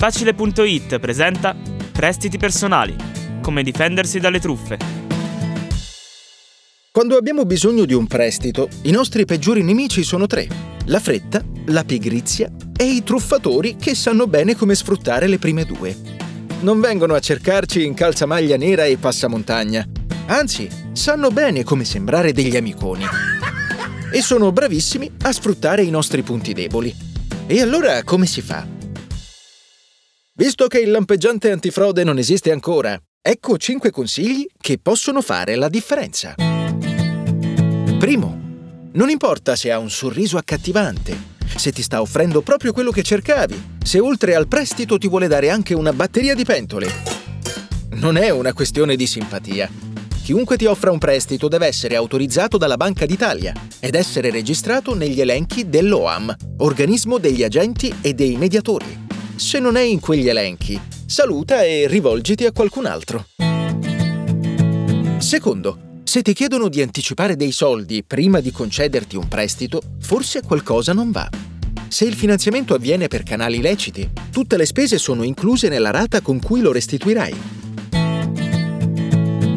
Facile.it presenta Prestiti personali. Come difendersi dalle truffe. Quando abbiamo bisogno di un prestito, i nostri peggiori nemici sono tre. La fretta, la pigrizia e i truffatori che sanno bene come sfruttare le prime due. Non vengono a cercarci in calzamaglia nera e passamontagna. Anzi, sanno bene come sembrare degli amiconi. E sono bravissimi a sfruttare i nostri punti deboli. E allora come si fa? Visto che il lampeggiante antifrode non esiste ancora, ecco 5 consigli che possono fare la differenza. Primo, non importa se ha un sorriso accattivante, se ti sta offrendo proprio quello che cercavi, se oltre al prestito ti vuole dare anche una batteria di pentole. Non è una questione di simpatia. Chiunque ti offra un prestito deve essere autorizzato dalla Banca d'Italia ed essere registrato negli elenchi dell'OAM, organismo degli agenti e dei mediatori se non è in quegli elenchi, saluta e rivolgiti a qualcun altro. Secondo, se ti chiedono di anticipare dei soldi prima di concederti un prestito, forse qualcosa non va. Se il finanziamento avviene per canali leciti, tutte le spese sono incluse nella rata con cui lo restituirai.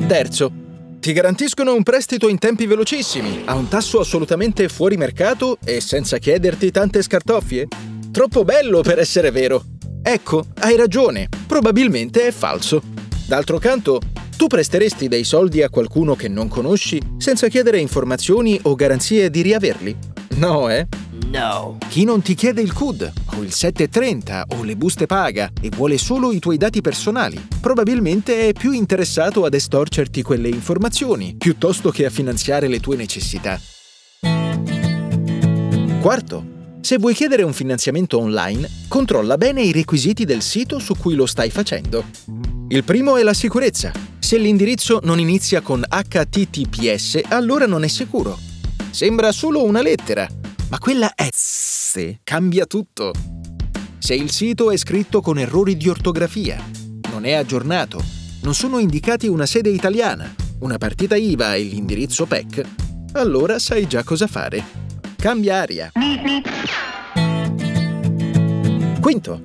Terzo, ti garantiscono un prestito in tempi velocissimi, a un tasso assolutamente fuori mercato e senza chiederti tante scartoffie? Troppo bello per essere vero. Ecco, hai ragione, probabilmente è falso. D'altro canto, tu presteresti dei soldi a qualcuno che non conosci senza chiedere informazioni o garanzie di riaverli? No, eh? No. Chi non ti chiede il CUD o il 730 o le buste paga e vuole solo i tuoi dati personali, probabilmente è più interessato ad estorcerti quelle informazioni piuttosto che a finanziare le tue necessità. Quarto, se vuoi chiedere un finanziamento online, controlla bene i requisiti del sito su cui lo stai facendo. Il primo è la sicurezza. Se l'indirizzo non inizia con HTTPS, allora non è sicuro. Sembra solo una lettera, ma quella S cambia tutto. Se il sito è scritto con errori di ortografia, non è aggiornato, non sono indicati una sede italiana, una partita IVA e l'indirizzo PEC, allora sai già cosa fare. Cambia aria. Quinto.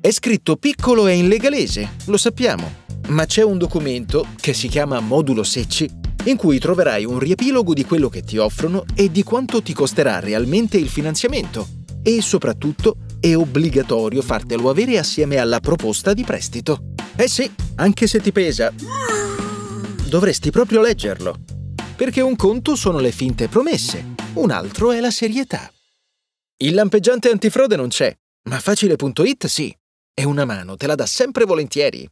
È scritto piccolo e in legalese, lo sappiamo, ma c'è un documento che si chiama modulo secci in cui troverai un riepilogo di quello che ti offrono e di quanto ti costerà realmente il finanziamento e soprattutto è obbligatorio fartelo avere assieme alla proposta di prestito. Eh sì, anche se ti pesa. Dovresti proprio leggerlo. Perché un conto sono le finte promesse, un altro è la serietà. Il lampeggiante antifrode non c'è, ma facile.it sì. E una mano te la dà sempre volentieri.